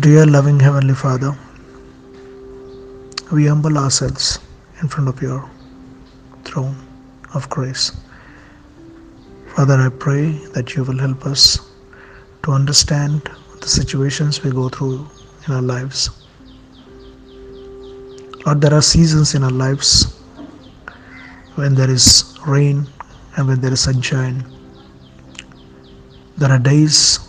Dear loving Heavenly Father, we humble ourselves in front of your throne of grace. Father, I pray that you will help us to understand the situations we go through in our lives. Lord, there are seasons in our lives when there is rain and when there is sunshine. There are days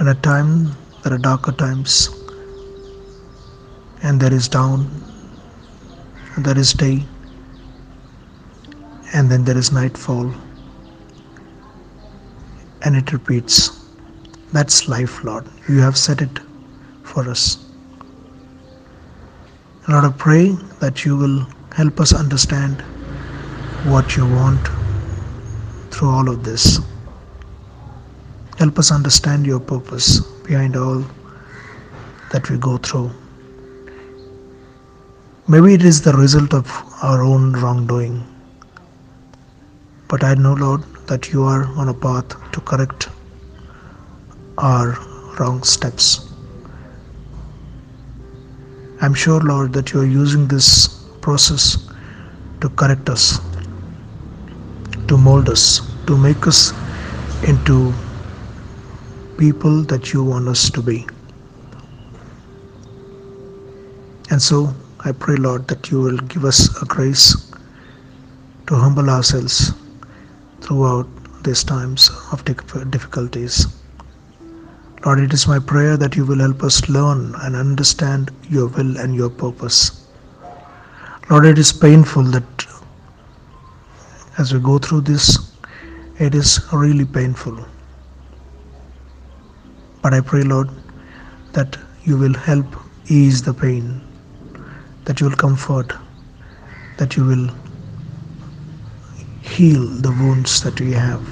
at time there are darker times. And there is dawn. And there is day. And then there is nightfall. And it repeats. That's life lord. You have set it for us. Lord i pray that you will help us understand what you want through all of this help us understand your purpose behind all that we go through maybe it is the result of our own wrongdoing but I know, Lord, that you are on a path to correct our wrong steps. I'm sure, Lord, that you are using this process to correct us, to mold us, to make us into people that you want us to be. And so I pray, Lord, that you will give us a grace to humble ourselves throughout these times of difficulties. Lord, it is my prayer that you will help us learn and understand your will and your purpose. Lord, it is painful that as we go through this, it is really painful. But I pray, Lord, that you will help ease the pain, that you will comfort, that you will heal the wounds that we have.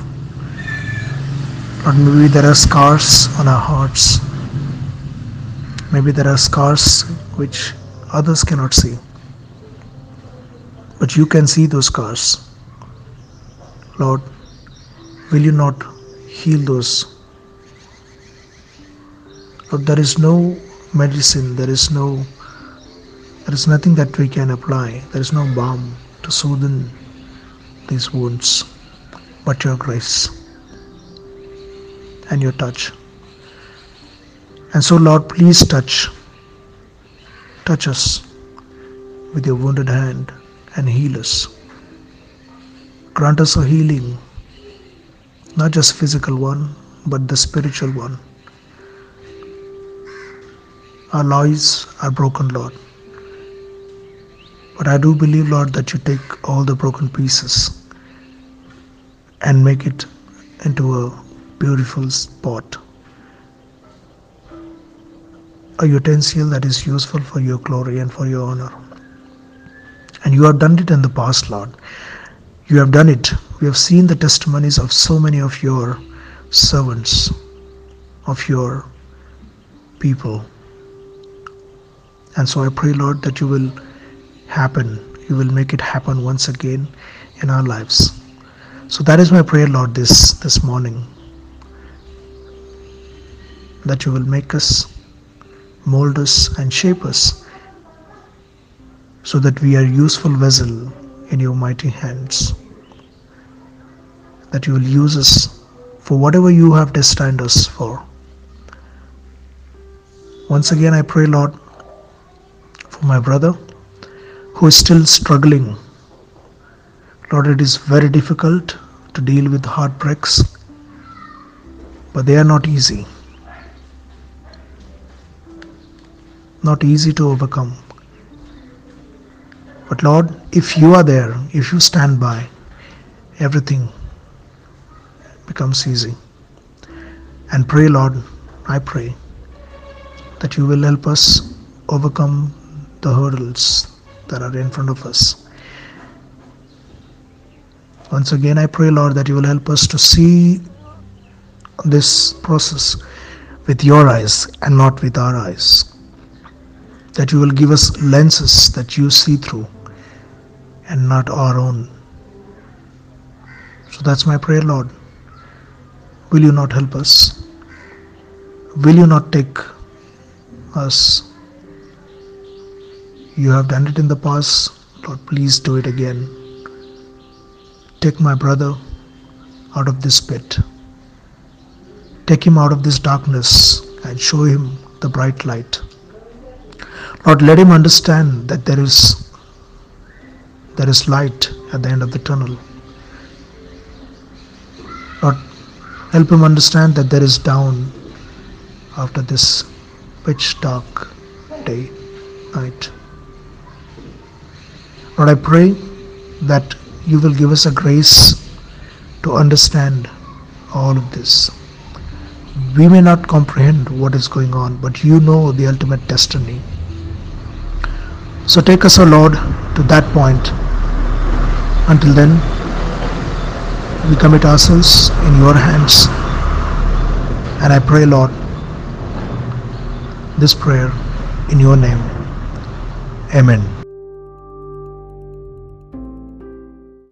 Lord, maybe there are scars on our hearts. Maybe there are scars which others cannot see. But you can see those scars. Lord, will you not heal those? Lord, there is no medicine, there is no there is nothing that we can apply. There is no balm to soothe these wounds, but your grace and your touch. And so, Lord, please touch, touch us with your wounded hand and heal us. Grant us a healing, not just physical one, but the spiritual one. Our lives are broken, Lord. But I do believe, Lord, that you take all the broken pieces and make it into a beautiful spot. A utensil that is useful for your glory and for your honor. And you have done it in the past, Lord. You have done it. We have seen the testimonies of so many of your servants, of your people. And so I pray, Lord, that you will happen. You will make it happen once again in our lives. So that is my prayer, Lord, this, this morning. That you will make us, mold us, and shape us so that we are useful vessel in your mighty hands. That you will use us for whatever you have destined us for. Once again, I pray, Lord, my brother who is still struggling Lord, it is very difficult to deal with heartbreaks, but they are not easy. Not easy to overcome. But Lord, if you are there, if you stand by, everything becomes easy. And pray, Lord, I pray that you will help us overcome the hurdles that are in front of us once again, I pray, Lord, that you will help us to see this process with your eyes and not with our eyes. That you will give us lenses that you see through and not our own. So that's my prayer, Lord. Will you not help us? Will you not take us? You have done it in the past. Lord, please do it again. Take my brother out of this pit. Take him out of this darkness and show him the bright light. Lord, let him understand that there is there is light at the end of the tunnel. Lord, help him understand that there is dawn after this pitch dark day, night. Lord, I pray that you will give us a grace to understand all of this. We may not comprehend what is going on, but you know the ultimate destiny. So take us, O Lord, to that point. Until then, we commit ourselves in your hands. And I pray, Lord, this prayer in your name. Amen.